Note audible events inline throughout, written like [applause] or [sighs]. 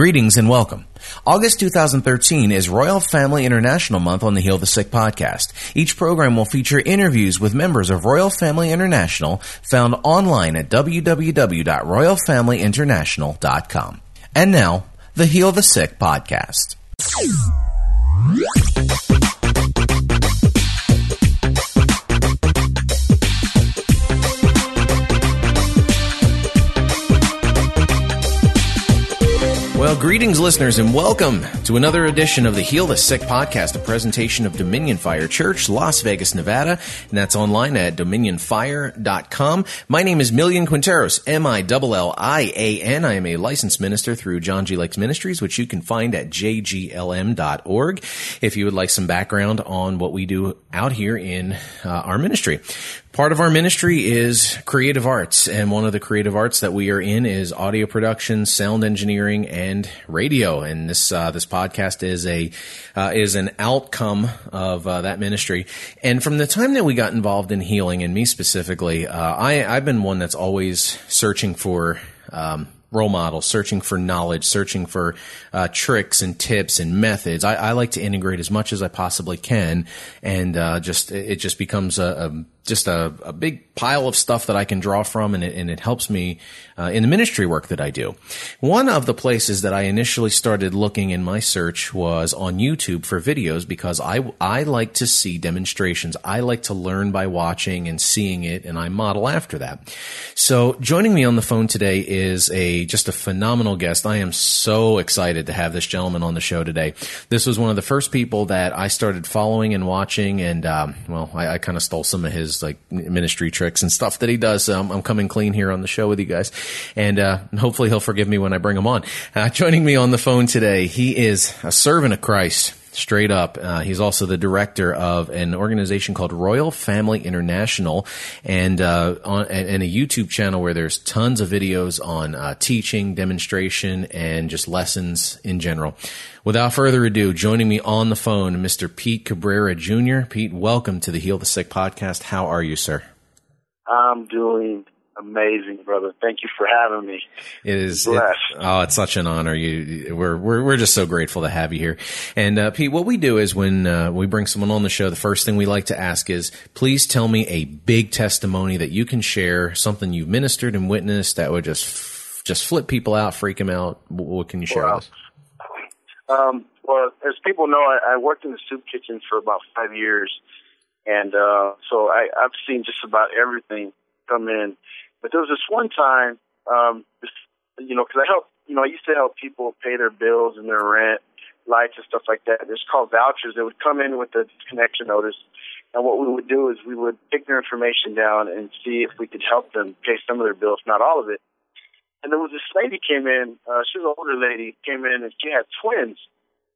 Greetings and welcome. August 2013 is Royal Family International Month on the Heal the Sick podcast. Each program will feature interviews with members of Royal Family International found online at www.royalfamilyinternational.com. And now, the Heal the Sick podcast. Greetings, listeners, and welcome to another edition of the Heal the Sick podcast, a presentation of Dominion Fire Church, Las Vegas, Nevada, and that's online at dominionfire.com. My name is Millian Quinteros, M-I-L-L-I-A-N. I am a licensed minister through John G. Lakes Ministries, which you can find at jglm.org if you would like some background on what we do out here in uh, our ministry. Part of our ministry is creative arts, and one of the creative arts that we are in is audio production, sound engineering, and radio. And this uh, this podcast is a uh, is an outcome of uh, that ministry. And from the time that we got involved in healing, and me specifically, uh, I I've been one that's always searching for. Um, role models, searching for knowledge, searching for uh, tricks and tips and methods. I, I, like to integrate as much as I possibly can, and uh, just it just becomes a, a just a, a, big pile of stuff that I can draw from, and it, and it helps me uh, in the ministry work that I do. One of the places that I initially started looking in my search was on YouTube for videos because I I like to see demonstrations. I like to learn by watching and seeing it, and I model after that. So joining me on the phone today is a just a phenomenal guest. I am so excited to have this gentleman on the show today. This was one of the first people that I started following and watching, and um, well, I, I kind of stole some of his like ministry tricks and stuff that he does. Um, I'm coming clean here on the show with you guys, and uh, hopefully he'll forgive me when I bring him on. Uh, joining me on the phone today, he is a servant of Christ straight up. Uh, he's also the director of an organization called Royal Family International, and uh, on and a YouTube channel where there's tons of videos on uh, teaching, demonstration, and just lessons in general. Without further ado, joining me on the phone, Mr. Pete Cabrera Jr. Pete, welcome to the Heal the Sick podcast. How are you, sir? I'm doing amazing, brother. Thank you for having me. It is. It, oh, it's such an honor. You, we're we're we're just so grateful to have you here. And uh, Pete, what we do is when uh, we bring someone on the show, the first thing we like to ask is, please tell me a big testimony that you can share, something you've ministered and witnessed that would just just flip people out, freak them out. What can you share well, with us? Um, well, as people know, I, I worked in the soup kitchen for about five years, and uh, so I, I've seen just about everything come in but there was this one time, um, this, you know, because I help, you know, I used to help people pay their bills and their rent, lights and stuff like that. It's called vouchers. They would come in with a connection notice, and what we would do is we would take their information down and see if we could help them pay some of their bills, not all of it. And there was this lady came in. Uh, she was an older lady, came in and she had twins,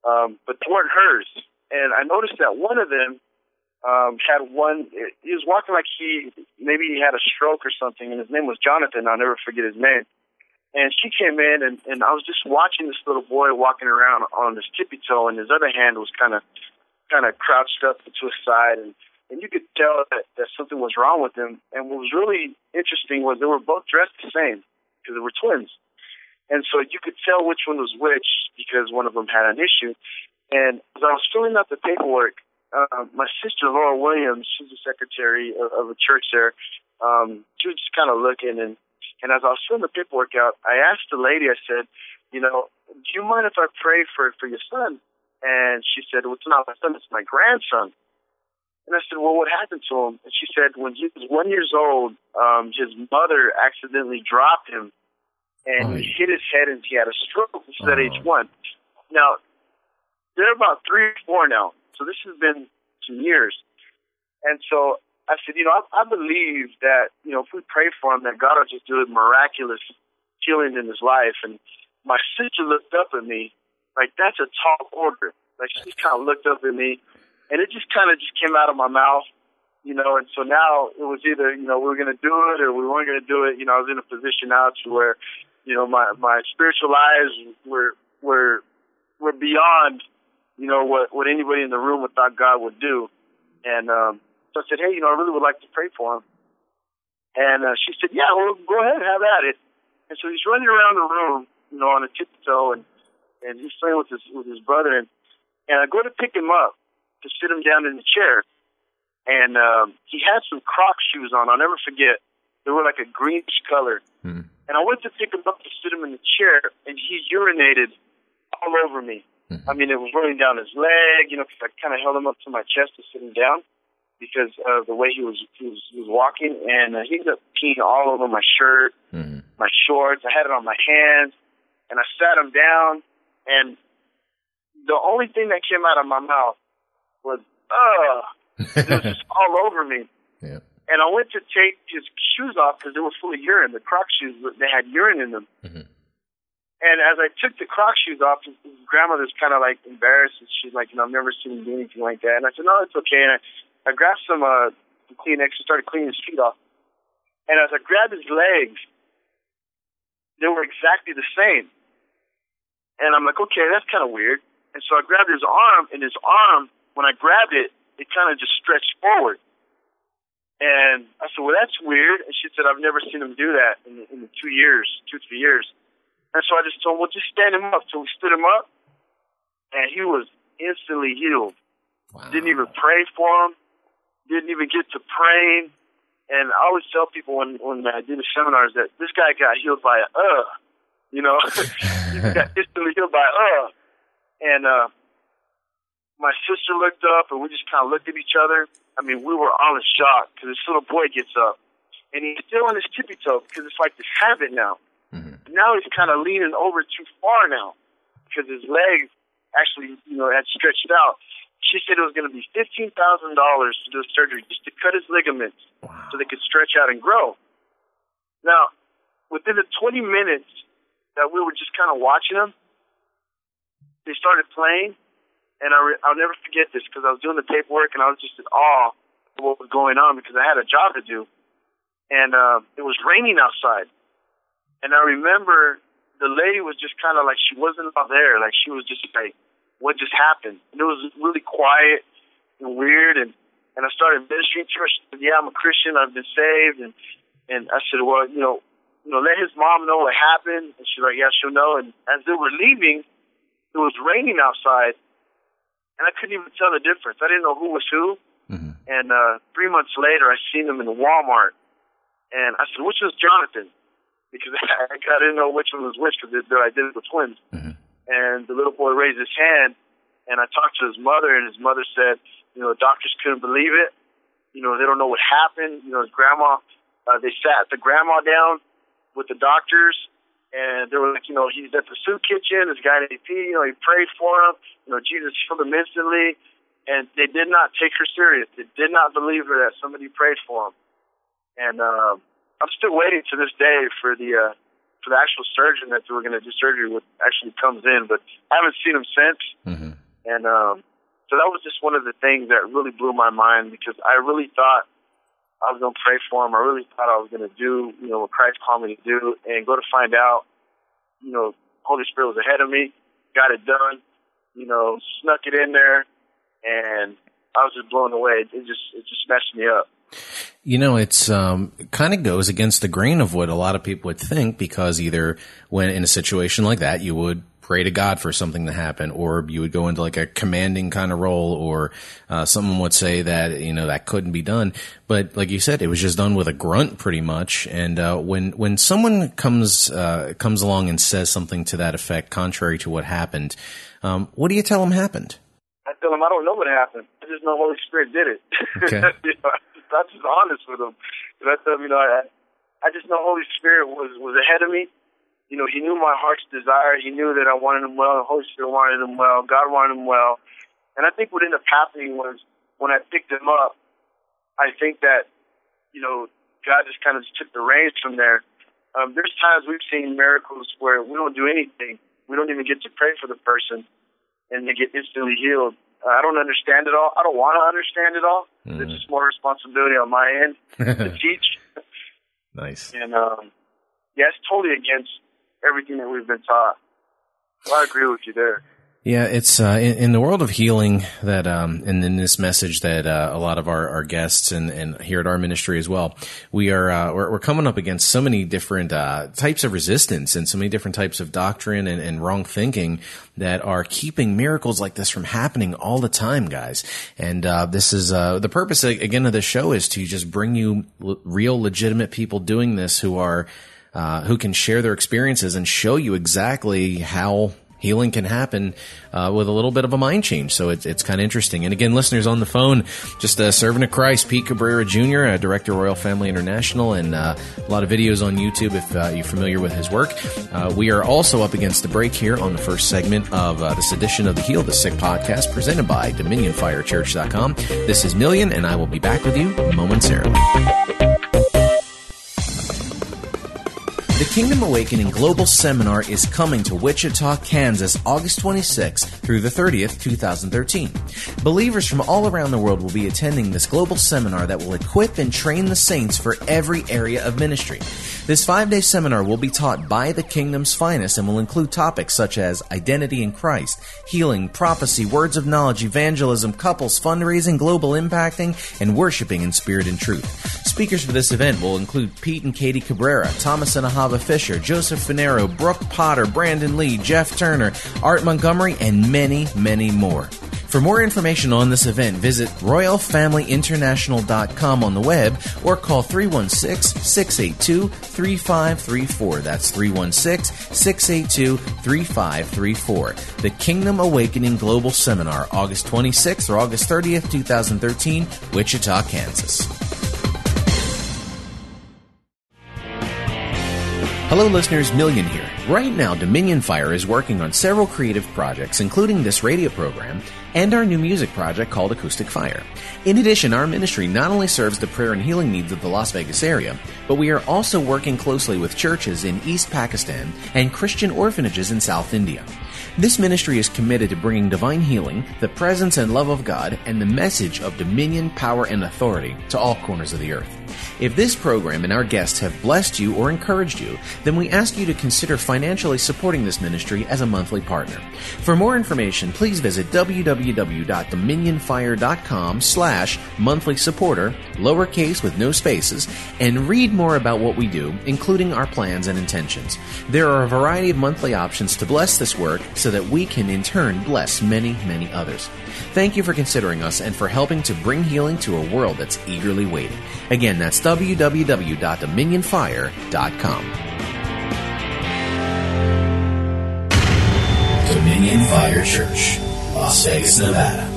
um, but they weren't hers. And I noticed that one of them um, had one. He was walking like he maybe he had a stroke or something, and his name was Jonathan. I'll never forget his name. And she came in, and and I was just watching this little boy walking around on his tippy toe, and his other hand was kind of kind of crouched up to his side, and and you could tell that that something was wrong with him. And what was really interesting was they were both dressed the same because they were twins. And so you could tell which one was which because one of them had an issue. And as I was filling out the paperwork, uh, my sister Laura Williams, she's the secretary of, of a church there. Um, she was just kind of looking, and and as I was filling the paperwork out, I asked the lady. I said, you know, do you mind if I pray for for your son? And she said, well, it's not my son, it's my grandson. And I said, well, what happened to him? And she said, when he was one years old, um, his mother accidentally dropped him, and oh, he hit his head, and he had a stroke. This is oh. at age one. Now, they're about three or four now. So this has been some years. And so I said, you know, I, I believe that, you know, if we pray for him, that God will just do a miraculous healing in his life. And my sister looked up at me, like, that's a tall order. Like, she kind of looked up at me, and it just kind of just came out of my mouth, you know, and so now it was either, you know, we were going to do it or we weren't going to do it. You know, I was in a position now to where, you know, my, my spiritual lives were, were, were beyond you know, what, what anybody in the room without God would do. And um, so I said, hey, you know, I really would like to pray for him. And uh, she said, yeah, well, go ahead, have at it. And so he's running around the room, you know, on a tiptoe, and and he's playing with his with his brother, and and I go to pick him up to sit him down in the chair, and um, he had some Croc shoes on. I'll never forget. They were like a greenish color, Hmm. and I went to pick him up to sit him in the chair, and he urinated all over me. Mhm. I mean, it was running down his leg, you know, because I kind of held him up to my chest to sit him down because of the way he was he was, he was walking, and uh, he ended up peeing all over my shirt, Mhm. my shorts. I had it on my hands, and I sat him down, and the only thing that came out of my mouth was "ugh." It was just [laughs] all over me. yeah. And I went to take his shoes off because they were full of urine. The Croc shoes, they had urine in them. Mhm. And as I took the Croc shoes off, grandmother's kind of like embarrassed. And she's like, you know, I've never seen him do anything like that. And I said, no, it's okay. And I, I grabbed some uh, Kleenex and started cleaning his feet off. And as I grabbed his legs, they were exactly the same. And I'm like, okay, that's kind of weird. And so I grabbed his arm, and his arm, when I grabbed it, it kind of just stretched forward. And I said, well, that's weird. And she said, I've never seen him do that in, in the two years, two, three years. And so I just told him, well, just stand him up. So we stood him up, and he was instantly healed. Wow. Didn't even pray for him. Didn't even get to praying. And I always tell people when when I do the seminars that this guy got healed by a uh, you know, [laughs] he got instantly healed by uh. And uh, my sister looked up, and we just kind of looked at each other. I mean, we were all in shock because this little boy gets up, and he's still on his tippy toe because it's like this habit now. Now he's kind of leaning over too far now because his legs actually, you know, had stretched out. She said it was going to be fifteen thousand dollars to do a surgery just to cut his ligaments Wow. so they could stretch out and grow. Now, within the 20 minutes that we were just kind of watching them, they started playing, and I re- I'll never forget this because I was doing the paperwork and I was just in awe of what was going on because I had a job to do, and uh, it was raining outside, and I remember the lady was just kind of like she wasn't out there, like she was just like, what just happened? And it was really quiet and weird, and and I started ministering to her. She said, "Yeah, I'm a Christian. I've been saved." And and I said, "Well, you know, you know, let his mom know what happened." And she's like, "Yeah, she'll know." And as they were leaving, it was raining outside, and I couldn't even tell the difference. I didn't know who was who. Mhm. And uh, three months later, I seen them in Walmart, and I said, "Which was Jonathan?" Because [laughs] I, I didn't know which one was which because they're identical twins. Mhm. And the little boy raised his hand, and I talked to his mother, and his mother said, "You know, doctors couldn't believe it. You know, they don't know what happened. You know, his grandma. Uh, they sat the grandma down with the doctors." And they were like, you know, he's at the soup kitchen. This guy named P, you know, he prayed for him. You know, Jesus healed him instantly and they did not take her serious. They did not believe her that somebody prayed for him. And um, I'm still waiting to this day for the uh, for the actual surgeon that they were going to do surgery with actually comes in, but I haven't seen him since. Mhm. And um, so that was just one of the things that really blew my mind because I really thought I was going to pray for him. I really thought I was going to do, you know, what Christ called me to do, and go to find out, you know, Holy Spirit was ahead of me, got it done, you know, snuck it in there, and I was just blown away. It just, it just messed me up. You know, it's um, kind of goes against the grain of what a lot of people would think because either when in a situation like that, you would pray to God for something to happen, or you would go into like a commanding kind of role, or uh, someone would say that you know that couldn't be done. But like you said, it was just done with a grunt, pretty much. And uh, when when someone comes uh, comes along and says something to that effect, contrary to what happened, um, what do you tell them happened? I tell them I don't know what happened. I just know Holy Spirit did it. Okay. [laughs] you know, I'm just honest with them. And I tell them, you know, I, I just know Holy Spirit was was ahead of me. You know, He knew my heart's desire. He knew that I wanted Him well. Holy Spirit wanted Him well. God wanted Him well. And I think what ended up happening was when I picked Him up, I think that, you know, God just kind of took the reins from there. Um, there's times we've seen miracles where we don't do anything. We don't even get to pray for the person, and they get instantly healed. I don't understand it all. I don't want to understand it all. Mhm. It's just more responsibility on my end to [laughs] teach. nice. And um, yeah, it's totally against everything that we've been taught. So I agree with you there. Yeah, it's uh, in, in, the world of healing that, um, and in this message that uh, a lot of our, our guests and, and, here at our ministry as well, we are uh, we're, we're, coming up against so many different uh, types of resistance and so many different types of doctrine and, and, wrong thinking that are keeping miracles like this from happening all the time, guys. And uh, this is uh, the purpose again of this show is to just bring you l- real, legitimate people doing this who are. who can share their experiences and show you exactly how healing can happen uh, with a little bit of a mind change. So it's, it's kind of interesting. And again, listeners on the phone, just a servant of Christ, Pete Cabrera Jr., uh, Director Royal Family International, and uh, a lot of videos on YouTube if uh, you're familiar with his work. Uh, we are also up against the break here on the first segment of uh, this edition of the Heal the Sick podcast presented by DominionFireChurch.com. This is Millian, and I will be back with you momentarily. The Kingdom Awakening Global Seminar is coming to Wichita, Kansas, August 26th through the 30th, 2013. Believers from all around the world will be attending this global seminar that will equip and train the saints for every area of ministry. This five day seminar will be taught by the Kingdom's finest and will include topics such as identity in Christ, healing, prophecy, words of knowledge, evangelism, couples, fundraising, global impacting, and worshiping in spirit and truth. Speakers for this event will include Pete and Katie Cabrera, Thomas and Ahava Fisher, Joseph Finero, Brooke Potter, Brandon Lee, Jeff Turner, Art Montgomery, and many, many more. For more information on this event, visit RoyalFamilyInternational.com on the web or call 316 682 3534. That's 316 682 3534. The Kingdom Awakening Global Seminar, August 26th or August 30th, 2013, Wichita, Kansas. Hello, listeners. Millian here. Right now, Dominion Fire is working on several creative projects, including this radio program and our new music project called Acoustic Fire. In addition, our ministry not only serves the prayer and healing needs of the Las Vegas area, but we are also working closely with churches in East Pakistan and Christian orphanages in South India. This ministry is committed to bringing divine healing, the presence and love of God, and the message of dominion, power, and authority to all corners of the earth. If this program and our guests have blessed you or encouraged you, then we ask you to consider financially supporting this ministry as a monthly partner. For more information, please visit www.dominionfire.com slash monthly supporter, lowercase with no spaces, and read more about what we do, including our plans and intentions. There are a variety of monthly options to bless this work so that we can in turn bless many, many others. Thank you for considering us and for helping to bring healing to a world that's eagerly waiting. Again, that's www.dominionfire.com. Dominion Fire Church, Las Vegas, Nevada.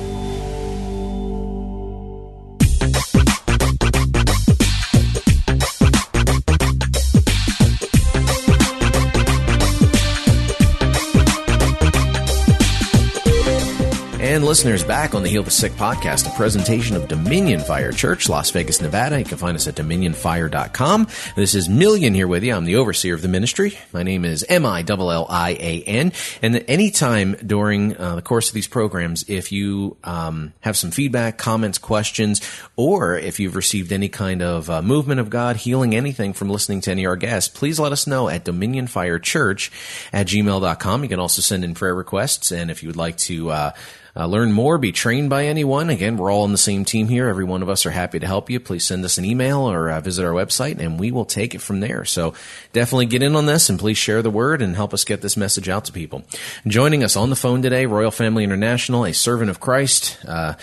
And listeners, back on the Heal the Sick podcast, a presentation of Dominion Fire Church, Las Vegas, Nevada. You can find us at dominionfire.com. This is Millian here with you. I'm the overseer of the ministry. My name is M-I-L-L-I-A-N. And anytime during uh, the course of these programs, if you um, have some feedback, comments, questions, or if you've received any kind of uh, movement of God, healing, anything from listening to any of our guests, please let us know at dominionfirechurch at gmail.com. You can also send in prayer requests. And if you would like to, uh, uh, learn more, be trained by anyone. Again, we're all on the same team here. Every one of us are happy to help you. Please send us an email or uh, visit our website and we will take it from there. So definitely get in on this and please share the word and help us get this message out to people. Joining us on the phone today, Royal Family International, a servant of Christ, uh,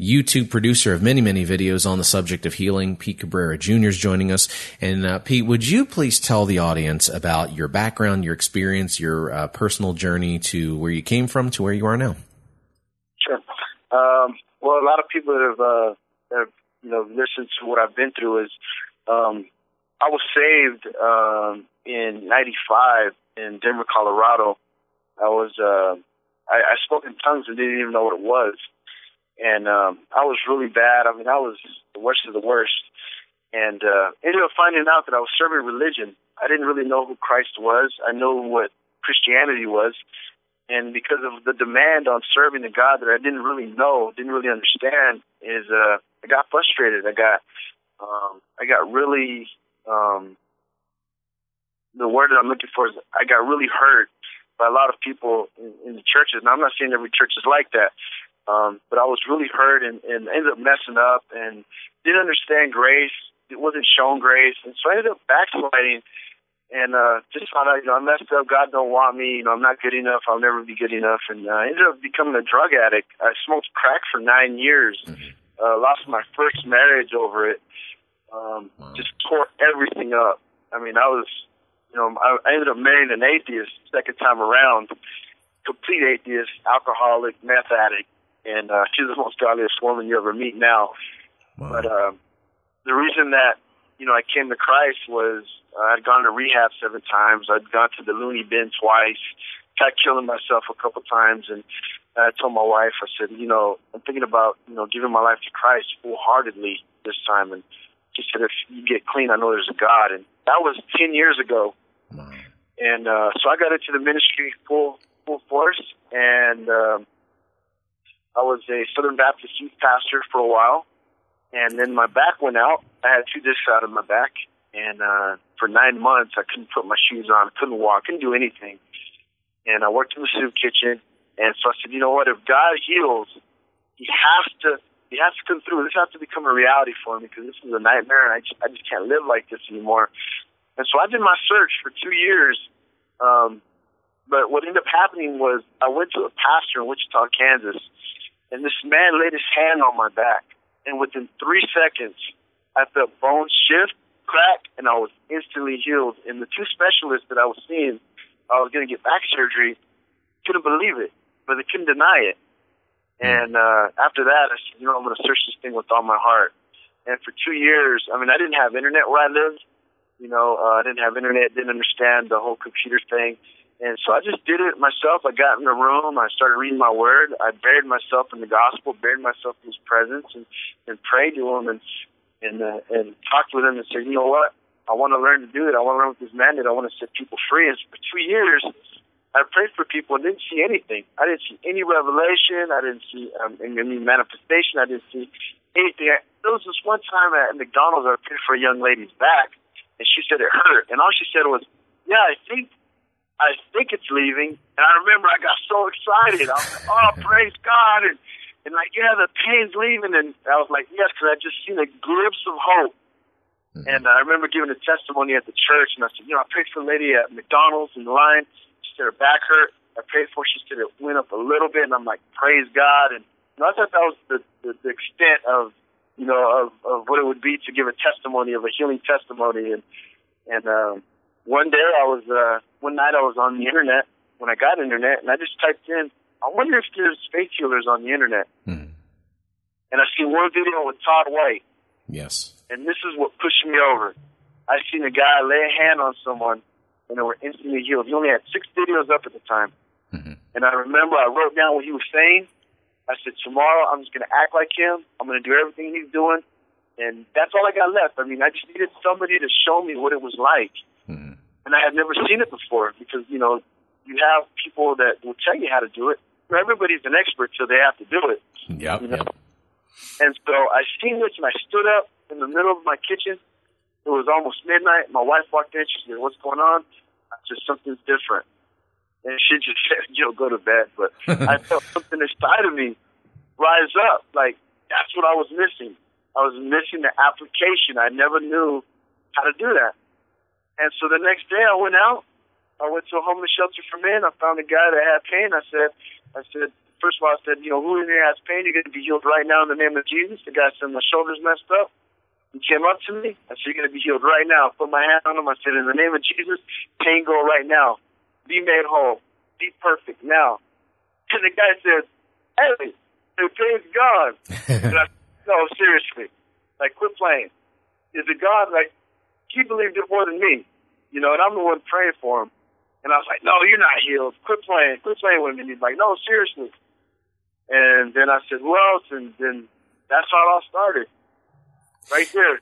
YouTube producer of many, many videos on the subject of healing. Pete Cabrera Jr. is joining us. And uh, Pete, would you please tell the audience about your background, your experience, your uh, personal journey to where you came from to where you are now? Um, well, a lot of people have, uh, have, you know, listened to what I've been through is, um, I was saved, um, in 95 in Denver, Colorado. I was, uh, I, I spoke in tongues and didn't even know what it was. And, um, I was really bad. I mean, I was the worst of the worst. And, uh, ended up finding out that I was serving religion. I didn't really know who Christ was. I know what Christianity was and because of the demand on serving the God that I didn't really know, didn't really understand, is uh, I got frustrated. I got um, I got really um, the word that I'm looking for is I got really hurt by a lot of people in, in the churches. And I'm not saying every church is like that, um, but I was really hurt and, and ended up messing up and didn't understand grace. It wasn't shown grace, and so I ended up backsliding and uh, just found out, you know, I messed up. God don't want me. You know, I'm not good enough. I'll never be good enough. And uh, I ended up becoming a drug addict. I smoked crack for nine years. Mm-hmm. Uh, lost my first marriage over it. Um, wow. Just tore everything up. I mean, I was, you know, I, I ended up marrying an atheist second time around. Complete atheist, alcoholic, meth addict, and uh, she's the most godliest woman you ever meet now. Wow. But um, the reason that you know I came to Christ was uh, I'd gone to rehab seven times. I'd gone to the loony bin twice. Tried killing myself a couple times, and I told my wife, I said, you know, I'm thinking about you know giving my life to Christ full heartedly this time. And she said, if you get clean, I know there's a God. And that was ten years ago. Wow. And uh, so I got into the ministry full full force, and um, I was a Southern Baptist youth pastor for a while. And then my back went out. I had two discs out of my back, and uh, for nine months, I couldn't put my shoes on, couldn't walk, couldn't do anything. And I worked in the soup kitchen. And so I said, you know what? If God heals, He has to. He has to come through. This has to become a reality for me because this is a nightmare, and I just, I just can't live like this anymore. And so I did my search for two years. Um, but what ended up happening was I went to a pastor in Wichita, Kansas, and this man laid his hand on my back, and within three seconds, I felt bones shift crack, and I was instantly healed. And the two specialists that I was seeing, I was going to get back surgery, couldn't believe it, but they couldn't deny it. And uh, after that, I said, you know, I'm going to search this thing with all my heart. And for two years, I mean, I didn't have internet where I lived. You know, uh, I didn't have internet, didn't understand the whole computer thing. And so I just did it myself. I got in the room, I started reading my word, I buried myself in the gospel, buried myself in his presence, and, and prayed to him. And and uh, and talked with him and said, you know what, I want to learn to do it. I want to learn what this man did. I want to set people free. And for two years, I prayed for people and didn't see anything. I didn't see any revelation. I didn't see um, any manifestation. I didn't see anything. I, there was this one time at McDonald's I prayed for a young lady's back, and she said it hurt. And all she said was, "Yeah, I think." I think it's leaving, and I remember I got so excited. I was like, "Oh, [laughs] praise God!" and and like, yeah, the pain's leaving. And I was like, yes, because I just seen a glimpse of hope. Mm-hmm. And I remember giving a testimony at the church, and I said, you know, I prayed for a lady at McDonald's in line. She said her back hurt. I prayed for her. She said it went up a little bit, and I'm like, praise God. And you know, I thought that was the, the, the extent of, you know, of, of what it would be to give a testimony of a healing testimony. And and um, one day I was, uh, one night I was on the internet when I got internet, and I just typed in I wonder if there's faith healers on the internet. Mm. And I see one video with Todd White. Yes. And this is what pushed me over. I seen a guy lay a hand on someone and they were instantly healed. He only had six videos up at the time. Mm-hmm. And I remember I wrote down what he was saying. I said, tomorrow I'm just going to act like him. I'm going to do everything he's doing. And that's all I got left. I mean, I just needed somebody to show me what it was like. And I had never seen it before because, you know, you have people that will tell you how to do it, everybody's an expert, so they have to do it. Yep, you know? yep. And so I seen this, and I stood up in the middle of my kitchen. It was almost midnight. My wife walked in. She said, "What's going on?" I said, "Something's different." And she [laughs] just said, "Yo, go to bed." But [laughs] I felt something inside of me rise up. Like that's what I was missing. I was missing the application. I never knew how to do that. And so the next day, I went out. I went to a homeless shelter for men. I found a guy that had pain. I said, I said, first of all, I said, you know, who in here has pain? You're going to be healed right now in the name of Jesus. The guy said, my shoulder's messed up. He came up to me. I said, you're going to be healed right now. I put my hand on him. I said, in the name of Jesus, pain go right now. Be made whole. Be perfect now. And the guy said, hey, the pain's gone. [laughs] and I, no, seriously. Like, quit playing. Is it God? Like, he believed it more than me. You know, and I'm the one praying for him. And I was like, no, you're not healed. Quit playing. Quit playing with me. And he's like, no, seriously. And then I said, who else? And then that's how it all started. Right there.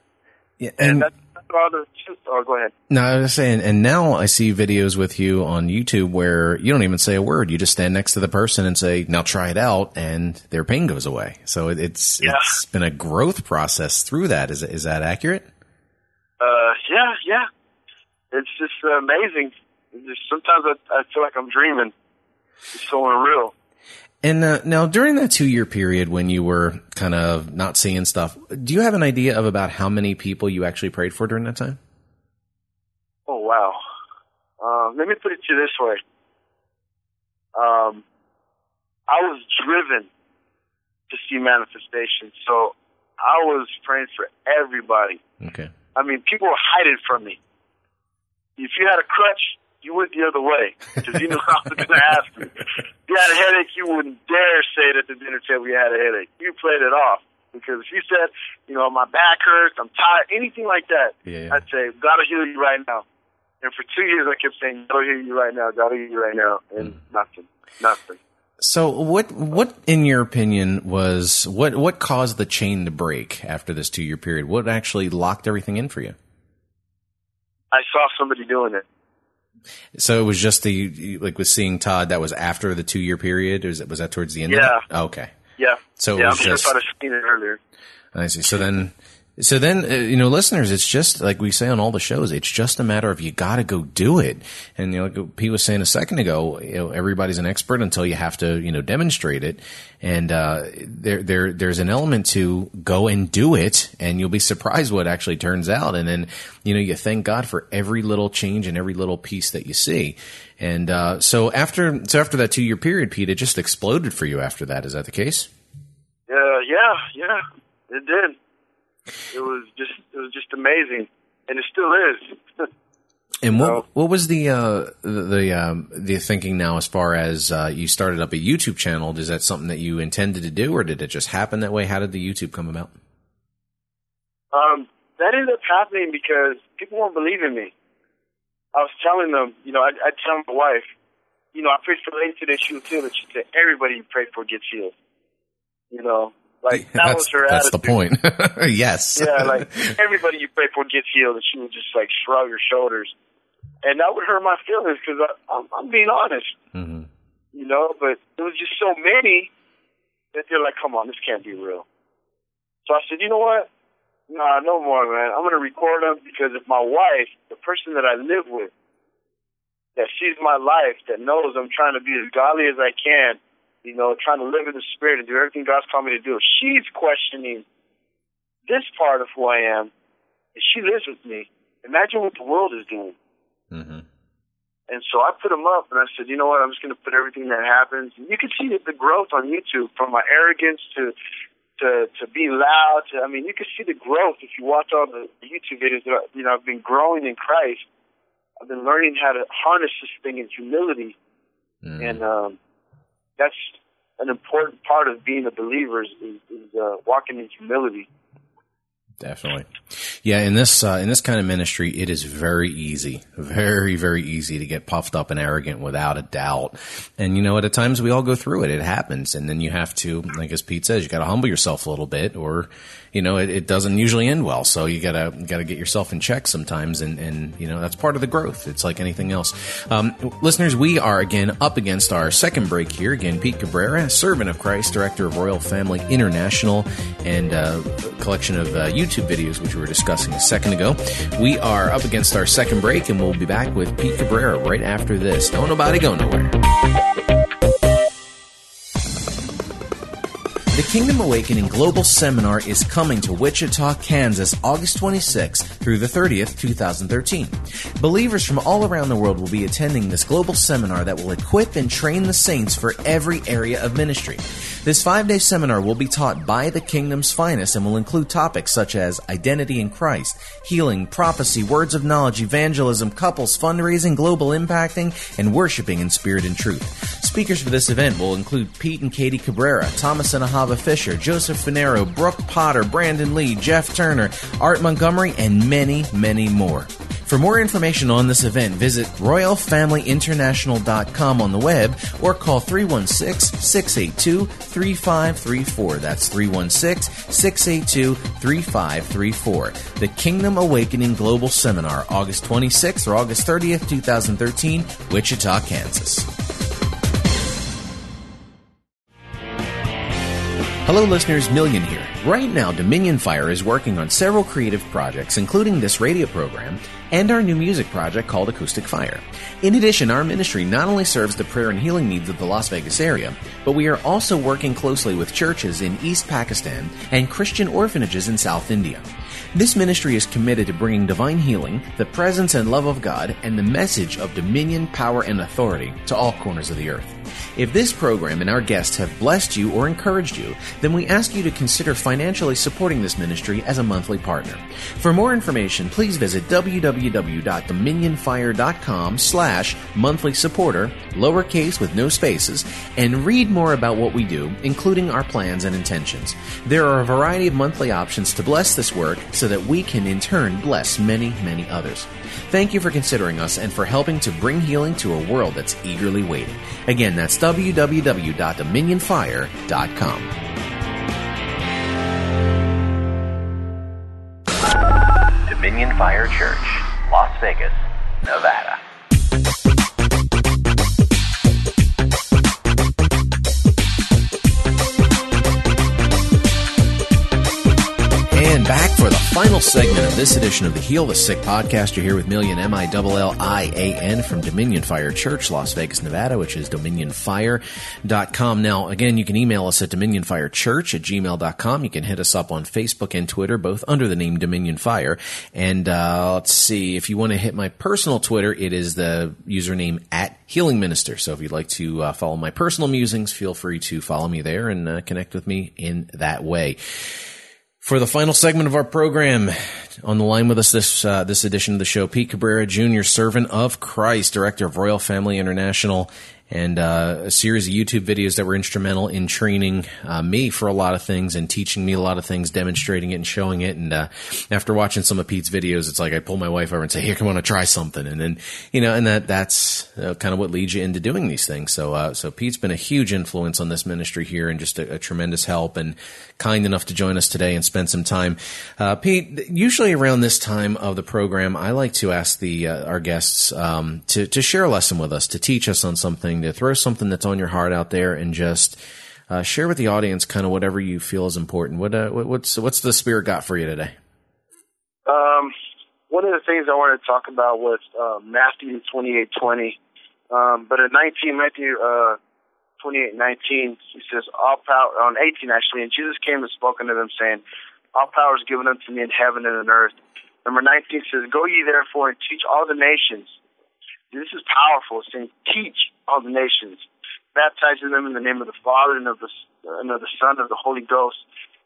Yeah, and, and that's, all the, oh, go ahead. No, I was saying, and now I see videos with you on YouTube where you don't even say a word. You just stand next to the person and say, now try it out, and their pain goes away. So it's, yeah. it's been a growth process through that. Is, is that accurate? Uh, yeah, yeah. It's just amazing just sometimes I, I feel like I'm dreaming. It's so unreal. And uh, now, during that two year period when you were kind of not seeing stuff, do you have an idea of about how many people you actually prayed for during that time? Oh wow! Uh, let me put it to you this way. Um, I was driven to see manifestation, so I was praying for everybody. Okay. I mean, people were hiding from me. If you had a crutch, you went the other way because you knew I was going to ask you. If you had a headache, you wouldn't dare say it at the dinner table you had a headache. You played it off because if you said, you know, my back hurts, I'm tired, anything like that, Yeah. I'd say, God will heal you right now. And for two years, I kept saying, God will heal you right now, God will heal you right now, and mm. nothing, nothing. So, what what in your opinion was what what caused the chain to break after this two year period? What actually locked everything in for you? I saw somebody doing it. So it was just the like with seeing Todd. That was after the two year period. Was, it, was that towards the end? Yeah. Of it? Okay. Yeah. So it yeah, was I'm sure just- if I'd have seen it earlier. I see. So then, so then, uh, you know, listeners, it's just like we say on all the shows. It's just a matter of you got to go do it. And you know, like Pete was saying a second ago, you know, everybody's an expert until you have to, you know, demonstrate it. And uh, there, there, there's an element to go and do it, and you'll be surprised what actually turns out. And then, you know, you thank God for every little change and every little piece that you see. And uh, so after, so after that two year period, Pete, it just exploded for you. After that, is that the case? Yeah, yeah, yeah. It did. It was just it was just amazing, and it still is. [laughs] And what So- what was the uh, the the, um, the thinking now as far as uh, you started up a YouTube channel? Is that something that you intended to do, or did it just happen that way? How did the YouTube come about? um, that ended up happening because people weren't believing me. I was telling them, you know, I I tell my wife, you know, I prayed for Lady today. She would feel that she said everybody you pray for gets healed. You know, like [laughs] that that's was her that's the point. [laughs] yes. yeah, like everybody you pray for gets healed, and she would just like shrug her shoulders, and that would hurt my feelings because I'm, I'm being honest, hmm you know. But there was just so many that they're like, "Come on, this can't be real." So I said, "You know what? Nah, no more, man. I'm gonna record them because if my wife, the person that I live with, that sees my life, that knows I'm trying to be as godly as I can." You know, trying to live in the spirit and do everything God's called me to do. If she's questioning this part of who I am, and she lives with me. Imagine what the world is doing. hmm And so I put them up, and I said, you know what? I'm just going to put everything that happens. And you can see the growth on YouTube, from my arrogance to to to being loud. To, I mean, you can see the growth if you watch all the YouTube videos. That, I- you know, I've been growing in Christ. I've been learning how to harness this thing in humility, Mm-hmm. and um, that's an important part of being a believer is, is, uh, walking in humility. Definitely. Yeah, in this uh, in this kind of ministry, it is very easy, very very easy to get puffed up and arrogant without a doubt. And you know, at times we all go through it. It happens, and then you have to, like as Pete says, you got to humble yourself a little bit, or you know, it, it doesn't usually end well. So you gotta gotta get yourself in check sometimes, and and you know that's part of the growth. It's like anything else. Um, listeners, we are again up against our second break here. Again, Pete Cabrera, servant of Christ, director of Royal Family International, and uh, a collection of uh, YouTube videos which we were discussing a second ago. We are up against our second break, and we'll be back with Pete Cabrera right after this. Don't nobody go nowhere. The Kingdom Awakening Global Seminar is coming to Wichita, Kansas, August 26th through the 30th, 2013. Believers from all around the world will be attending this global seminar that will equip and train the saints for every area of ministry. This five day seminar will be taught by the Kingdom's finest and will include topics such as identity in Christ, healing, prophecy, words of knowledge, evangelism, couples, fundraising, global impacting, and worshiping in spirit and truth. Speakers for this event will include Pete and Katie Cabrera, Thomas and Ahava Fisher, Joseph Finero, Brooke Potter, Brandon Lee, Jeff Turner, Art Montgomery, and many, many more. For more information on this event, visit RoyalFamilyInternational.com on the web or call 316 682 3534. That's 316 682 3534. The Kingdom Awakening Global Seminar, August 26th or August 30th, 2013, Wichita, Kansas. Hello, listeners. Millian here. Right now, Dominion Fire is working on several creative projects, including this radio program and our new music project called Acoustic Fire. In addition, our ministry not only serves the prayer and healing needs of the Las Vegas area, but we are also working closely with churches in East Pakistan and Christian orphanages in South India. This ministry is committed to bringing divine healing, the presence and love of God, and the message of dominion, power, and authority to all corners of the earth. If this program and our guests have blessed you or encouraged you, then we ask you to consider financially supporting this ministry as a monthly partner. For more information, please visit www.dominionfire.com slash monthly supporter, lowercase with no spaces, and read more about what we do, including our plans and intentions. There are a variety of monthly options to bless this work so that we can in turn bless many, many others. Thank you for considering us and for helping to bring healing to a world that's eagerly waiting. Again, that's www.dominionfire.com. Dominion Fire Church, Las Vegas, Nevada. Final segment of this edition of the Heal the Sick podcast. You're here with Millian M I L L I A N from Dominion Fire Church, Las Vegas, Nevada, which is dominionfire.com. Now, again, you can email us at dominionfirechurch at gmail.com. You can hit us up on Facebook and Twitter, both under the name Dominion Fire. And uh, let's see, if you want to hit my personal Twitter, it is the username at Healing Minister. So if you'd like to uh, follow my personal musings, feel free to follow me there and uh, connect with me in that way. For the final segment of our program, on the line with us this uh, this edition of the show, Pete Cabrera Jr., servant of Christ, director of Royal Family International, and uh, a series of YouTube videos that were instrumental in training uh, me for a lot of things and teaching me a lot of things, demonstrating it and showing it. And uh, after watching some of Pete's videos, it's like I pull my wife over and say, "Here, come on, to try something." And then you know, and that that's uh, kind of what leads you into doing these things. So uh, so Pete's been a huge influence on this ministry here and just a, a tremendous help and kind enough to join us today and spend some time. Uh, Pete, usually around this time of the program, I like to ask the our guests um, to to share a lesson with us, to teach us on something to throw something that's on your heart out there and just uh, share with the audience kind of whatever you feel is important. What uh, what's what's the spirit got for you today? Um, one of the things I wanted to talk about was uh, Matthew twenty eight twenty. Um, but in nineteen Matthew uh, twenty eight nineteen, he says all power on eighteen actually, and Jesus came and spoke unto them saying, All power is given unto me in heaven and in earth. Number nineteen says, Go ye therefore and teach all the nations this is powerful. It's saying, teach all the nations, baptizing them in the name of the Father and of the, and of the Son and of the Holy Ghost.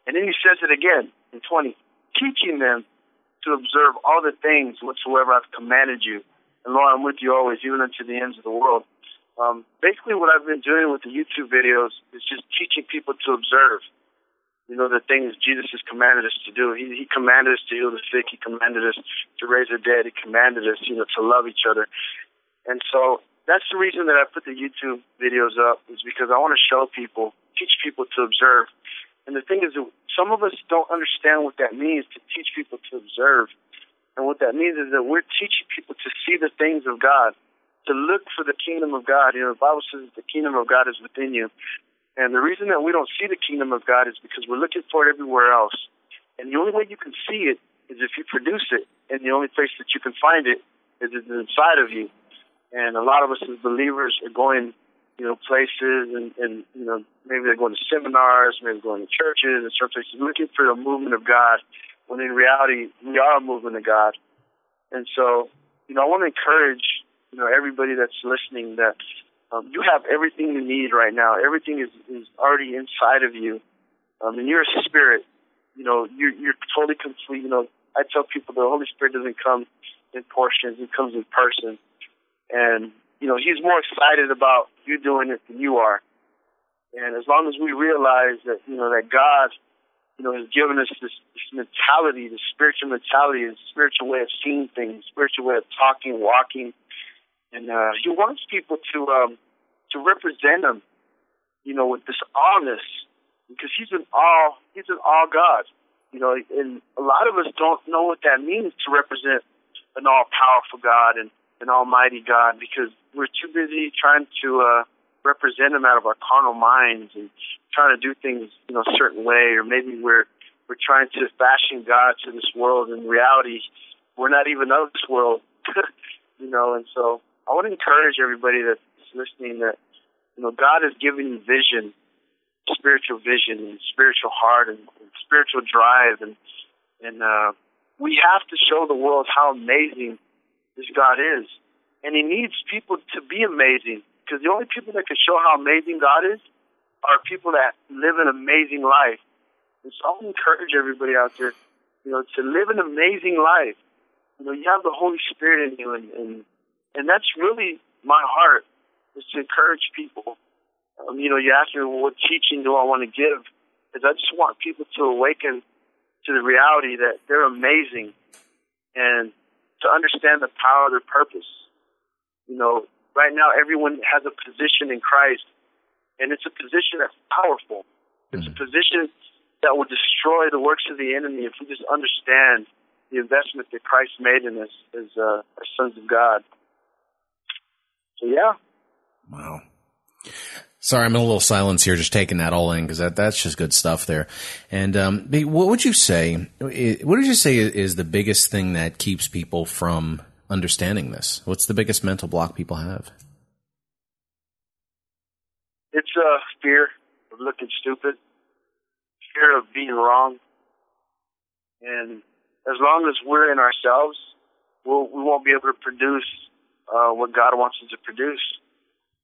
And then he says it again in 20, teaching them to observe all the things whatsoever I've commanded you. And Lord, I'm with you always, even unto the ends of the world. Um, basically, what I've been doing with the YouTube videos is just teaching people to observe, you know, the things Jesus has commanded us to do. He, he commanded us to heal the sick. He commanded us to raise the dead. He commanded us, you know, to love each other. And so that's the reason that I put the YouTube videos up is because I want to show people, teach people to observe. And the thing is, some of us don't understand what that means to teach people to observe. And what that means is that we're teaching people to see the things of God, to look for the kingdom of God. You know, the Bible says the kingdom of God is within you. And the reason that we don't see the kingdom of God is because we're looking for it everywhere else. And the only way you can see it is if you produce it. And the only place that you can find it is inside of you and a lot of us as believers are going, you know, places and, and you know, maybe they're going to seminars, maybe going to churches and certain places looking for the movement of God, when in reality we are a movement of God. And so, you know, I want to encourage, you know, everybody that's listening that um, you have everything you need right now. Everything is, is already inside of you. Um, and you're a spirit. You know, you're, you're totally complete. You know, I tell people the Holy Spirit doesn't come in portions; it comes in person. And, you know, he's more excited about you doing it than you are. And as long as we realize that, you know, that God, you know, has given us this, this mentality, this spiritual mentality, this spiritual way of seeing things, spiritual way of talking, walking. And uh, he wants people to um, to represent him, you know, with this allness, because he's an all he's an all God. You know, and a lot of us don't know what that means to represent an all powerful God and an almighty God because we're too busy trying to uh, represent Him out of our carnal minds and trying to do things, you know, a certain way, or maybe we're we're trying to fashion God to this world. In reality, we're not even of this world, [laughs] you know. And so, I want to encourage everybody that's listening that you know God has given you vision, spiritual vision, and spiritual heart, and, and spiritual drive, and and uh, we have to show the world how amazing this God is. And He needs people to be amazing because the only people that can show how amazing God is are people that live an amazing life. And so I encourage everybody out there, you know, to live an amazing life. You know, you have the Holy Spirit in you, and and, and that's really my heart is to encourage people. Um, you know, you ask me, well, what teaching do I want to give? Because I just want people to awaken to the reality that they're amazing and to understand the power of their purpose. You know, right now everyone has a position in Christ, and it's a position that's powerful. It's mm-hmm. a position that will destroy the works of the enemy if we just understand the investment that Christ made in us as, uh, as sons of God. So yeah. Wow. Sorry, I'm in a little silence here, just taking that all in because that, that's just good stuff there. And um, what would you say? What would you say is the biggest thing that keeps people from understanding this? What's the biggest mental block people have? It's uh, fear of looking stupid, fear of being wrong, and as long as we're in ourselves, we'll, we won't be able to produce uh, what God wants us to produce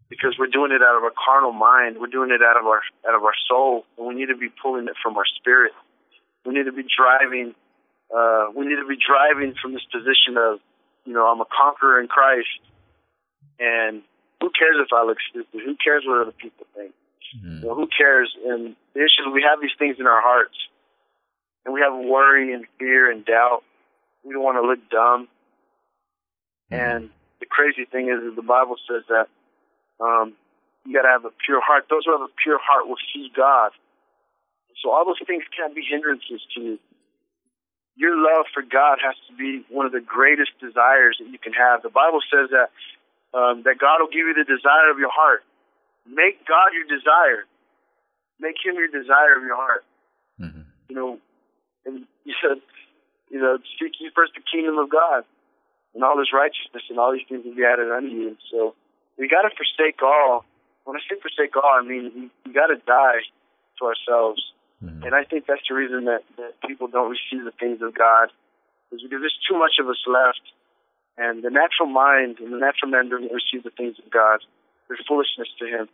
because we're doing it out of our carnal mind. We're doing it out of our out of our soul, and we need to be pulling it from our spirit. We need to be driving. Uh, we need to be driving from this position of, you know, I'm a conqueror in Christ, and who cares if I look stupid? Who cares what other people think? Mm-hmm. You know, who cares? And the issue is we have these things in our hearts, and we have worry and fear and doubt. We don't want to look dumb. Mm-hmm. And the crazy thing is, is the Bible says that um, you got to have a pure heart. Those who have a pure heart will see God. So all those things can't be hindrances to you. Your love for God has to be one of the greatest desires that you can have. The Bible says that um, that God will give you the desire of your heart. Make God your desire. Make Him your desire of your heart. Mm-hmm. You know, and you said, you know, seek ye first the kingdom of God, and all His righteousness, and all these things will be added unto you. So we got to forsake all. When I say forsake all, I mean we, we got to die to ourselves. Mm-hmm. And I think that's the reason that, that people don't receive the things of God, is because there's too much of us left. And the natural mind and the natural man doesn't receive the things of God. There's foolishness to him.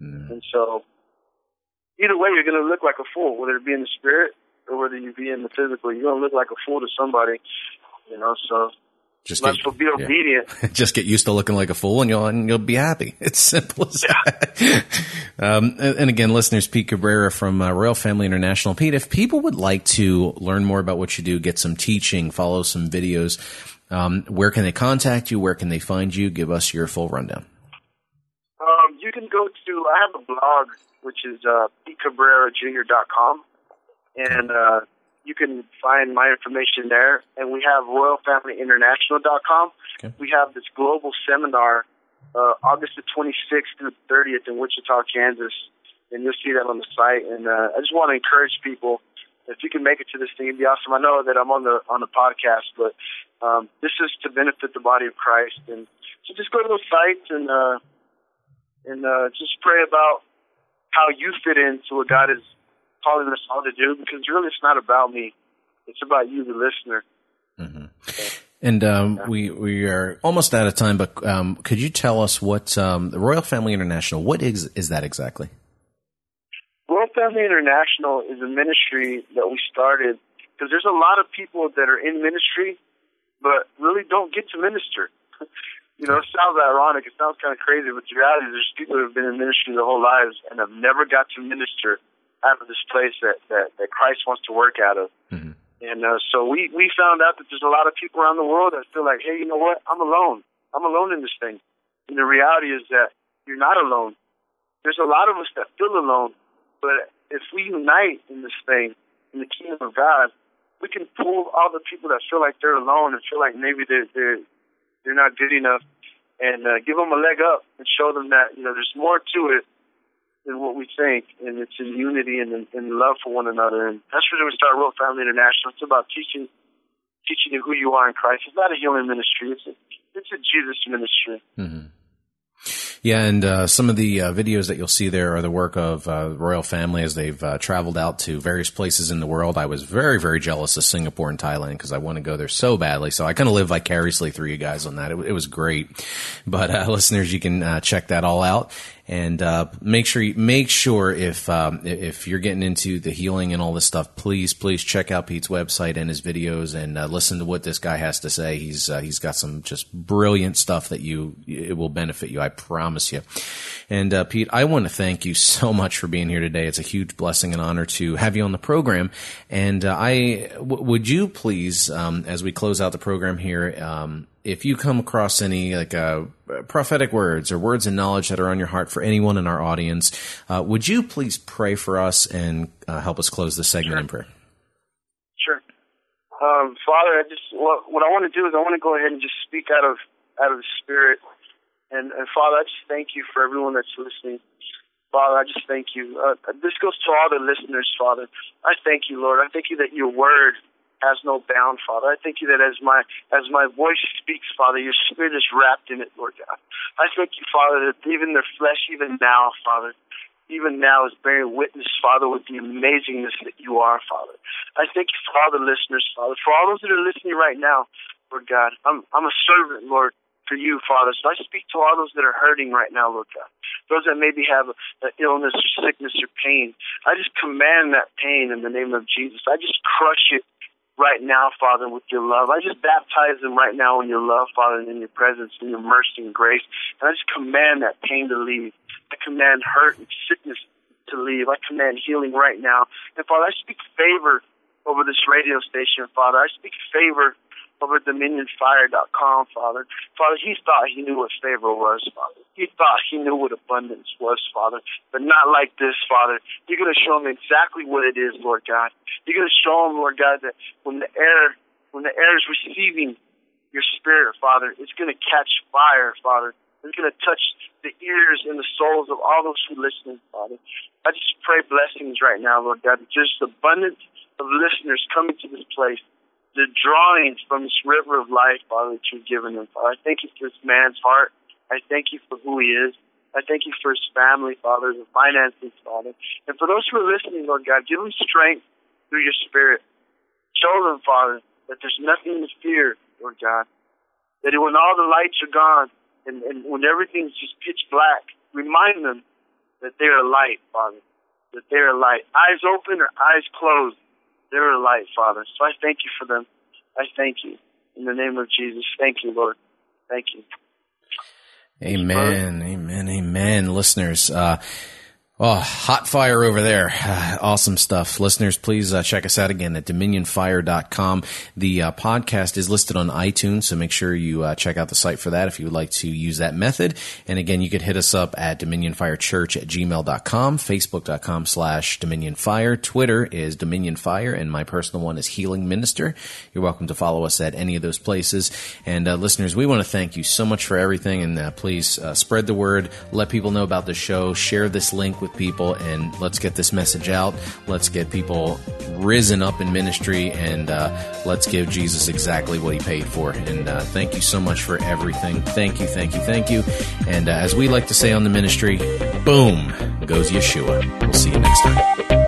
Mm-hmm. And so, either way, you're going to look like a fool, whether it be in the spirit or whether you be in the physical. You're going to look like a fool to somebody, you know. So just get, be obedient. Yeah. [laughs] Just get used to looking like a fool, and you'll and you'll be happy. [laughs] It's simple as yeah. that. [laughs] um, and, and, again, listeners, Pete Cabrera from uh, Royal Family International. Pete, if people would like to learn more about what you do, get some teaching, follow some videos, um, where can they contact you? Where can they find you? Give us your full rundown. Um, you can go to. I have a blog which is uh, PeteCabreraJr.com, and uh, you can find my information there. And we have RoyalFamilyInternational.com. Okay. We have this global seminar uh, August the 26th through 30th in Wichita, Kansas. And you'll see that on the site. And uh, I just want to encourage people if you can make it to this thing, it'd be awesome. I know that I'm on the on the podcast, but um, this is to benefit the body of Christ. And so just go to those sites and uh, and uh, just pray about how you fit into what God is calling us all to do because really it's not about me. It's about you, the listener. Mm-hmm. And um, yeah. we we are almost out of time, but um, could you tell us what um, the Royal Family International? What is is that exactly? Royal Family International is a ministry that we started because there's a lot of people that are in ministry, but really don't get to minister. [laughs] you know, it sounds ironic, it sounds kind of crazy, but the reality is there's people who have been in ministry their whole lives and have never got to minister out of this place that, that, that Christ wants to work out of. Mm-hmm. And uh, so we, we found out that there's a lot of people around the world that feel like, hey, you know what? I'm alone. I'm alone in this thing. And the reality is that you're not alone. There's a lot of us that feel alone, but if we unite in this thing, in the kingdom of God, we can pull all the people that feel like they're alone and feel like maybe they're they're they're not good enough, and uh, give them a leg up and show them that you know there's more to it than what we think, and it's in unity and in, in love for one another. And that's where we start Royal Family International. It's about teaching teaching you who you are in Christ. It's not a healing ministry. It's a it's a Jesus ministry. Mm-hmm. Yeah, and uh, some of the uh, videos that you'll see there are the work of uh, royal family as they've uh, traveled out to various places in the world. I was very, very jealous of Singapore and Thailand because I want to go there so badly. So I kind of live vicariously through you guys on that. It, it was great. But uh, [laughs] listeners, you can uh, check that all out and uh, make sure you, make sure if um, if you're getting into the healing and all this stuff, please please check out Pete's website and his videos and uh, listen to what this guy has to say. He's uh, he's got some just brilliant stuff that you it will benefit you. I promise you. And uh, Pete, I want to thank you so much for being here today. It's a huge blessing and honor to have you on the program. And uh, I w- would you please, um, as we close out the program here. Um, if you come across any like uh, prophetic words or words and knowledge that are on your heart for anyone in our audience, uh, would you please pray for us and uh, help us close the segment sure. in prayer? Sure. Um, Father, I just what, what I want to do is I want to go ahead and just speak out of out of the Spirit, and, and Father, I just thank you for everyone that's listening. Father, I just thank you. Uh, this goes to all the listeners, Father. I thank you, Lord. I thank you that your word has no bound, Father. I thank you that as my as my voice speaks, Father, your spirit is wrapped in it, Lord God. I thank you, Father, that even their flesh, even now, Father, even now is bearing witness, Father, with the amazingness that you are, Father. I thank you for all the listeners, Father, for all those that are listening right now, Lord God. I'm I'm a servant, Lord, for you, Father. So I speak to all those that are hurting right now, Lord God. Those that maybe have an illness or sickness or pain. I just command that pain in the name of Jesus. I just crush it right now, Father, with your love. I just baptize them right now in your love, Father, and in your presence, in your mercy and grace. And I just command that pain to leave. I command hurt and sickness to leave. I command healing right now. And Father, I speak favor over this radio station, Father. I speak favor over dominionfire.com, Father. Father, he thought he knew what favor was, Father. He thought he knew what abundance was, Father. But not like this, Father. You're going to show him exactly what it is, Lord God. You're going to show him, Lord God, that when the air, when the air is receiving your spirit, Father, it's going to catch fire, Father. It's going to touch the ears and the souls of all those who listen, Father. I just pray blessings right now, Lord God. Just abundance of listeners coming to this place the drawings from this river of life, Father, that you've given him. Father, I thank you for this man's heart. I thank you for who he is. I thank you for his family, Father, the finances, Father. And for those who are listening, Lord God, give them strength through your spirit. Show them, Father, that there's nothing to fear, Lord God. That when all the lights are gone and, and when everything's just pitch black, remind them that they're a light, Father. That they're a light. Eyes open or eyes closed they're a light, Father. So I thank you for them. I thank you. In the name of Jesus. Thank you, Lord. Thank you. Amen. Amen. Amen. Listeners, uh, Oh, hot fire over there. [sighs] awesome stuff. Listeners, please uh, check us out again at dominionfire.com. The uh, podcast is listed on iTunes, so make sure you uh, check out the site for that if you would like to use that method. And again, you could hit us up at dominionfirechurch at gmail.com, facebook.com slash dominionfire. Twitter is dominionfire, and my personal one is healing minister. You're welcome to follow us at any of those places. And uh, listeners, we want to thank you so much for everything, and uh, please uh, spread the word, let people know about the show, share this link with people and let's get this message out. Let's get people risen up in ministry and uh, let's give Jesus exactly what he paid for. And uh, thank you so much for everything. Thank you, thank you, thank you. And uh, as we like to say on the ministry, boom goes Yeshua. We'll see you next time.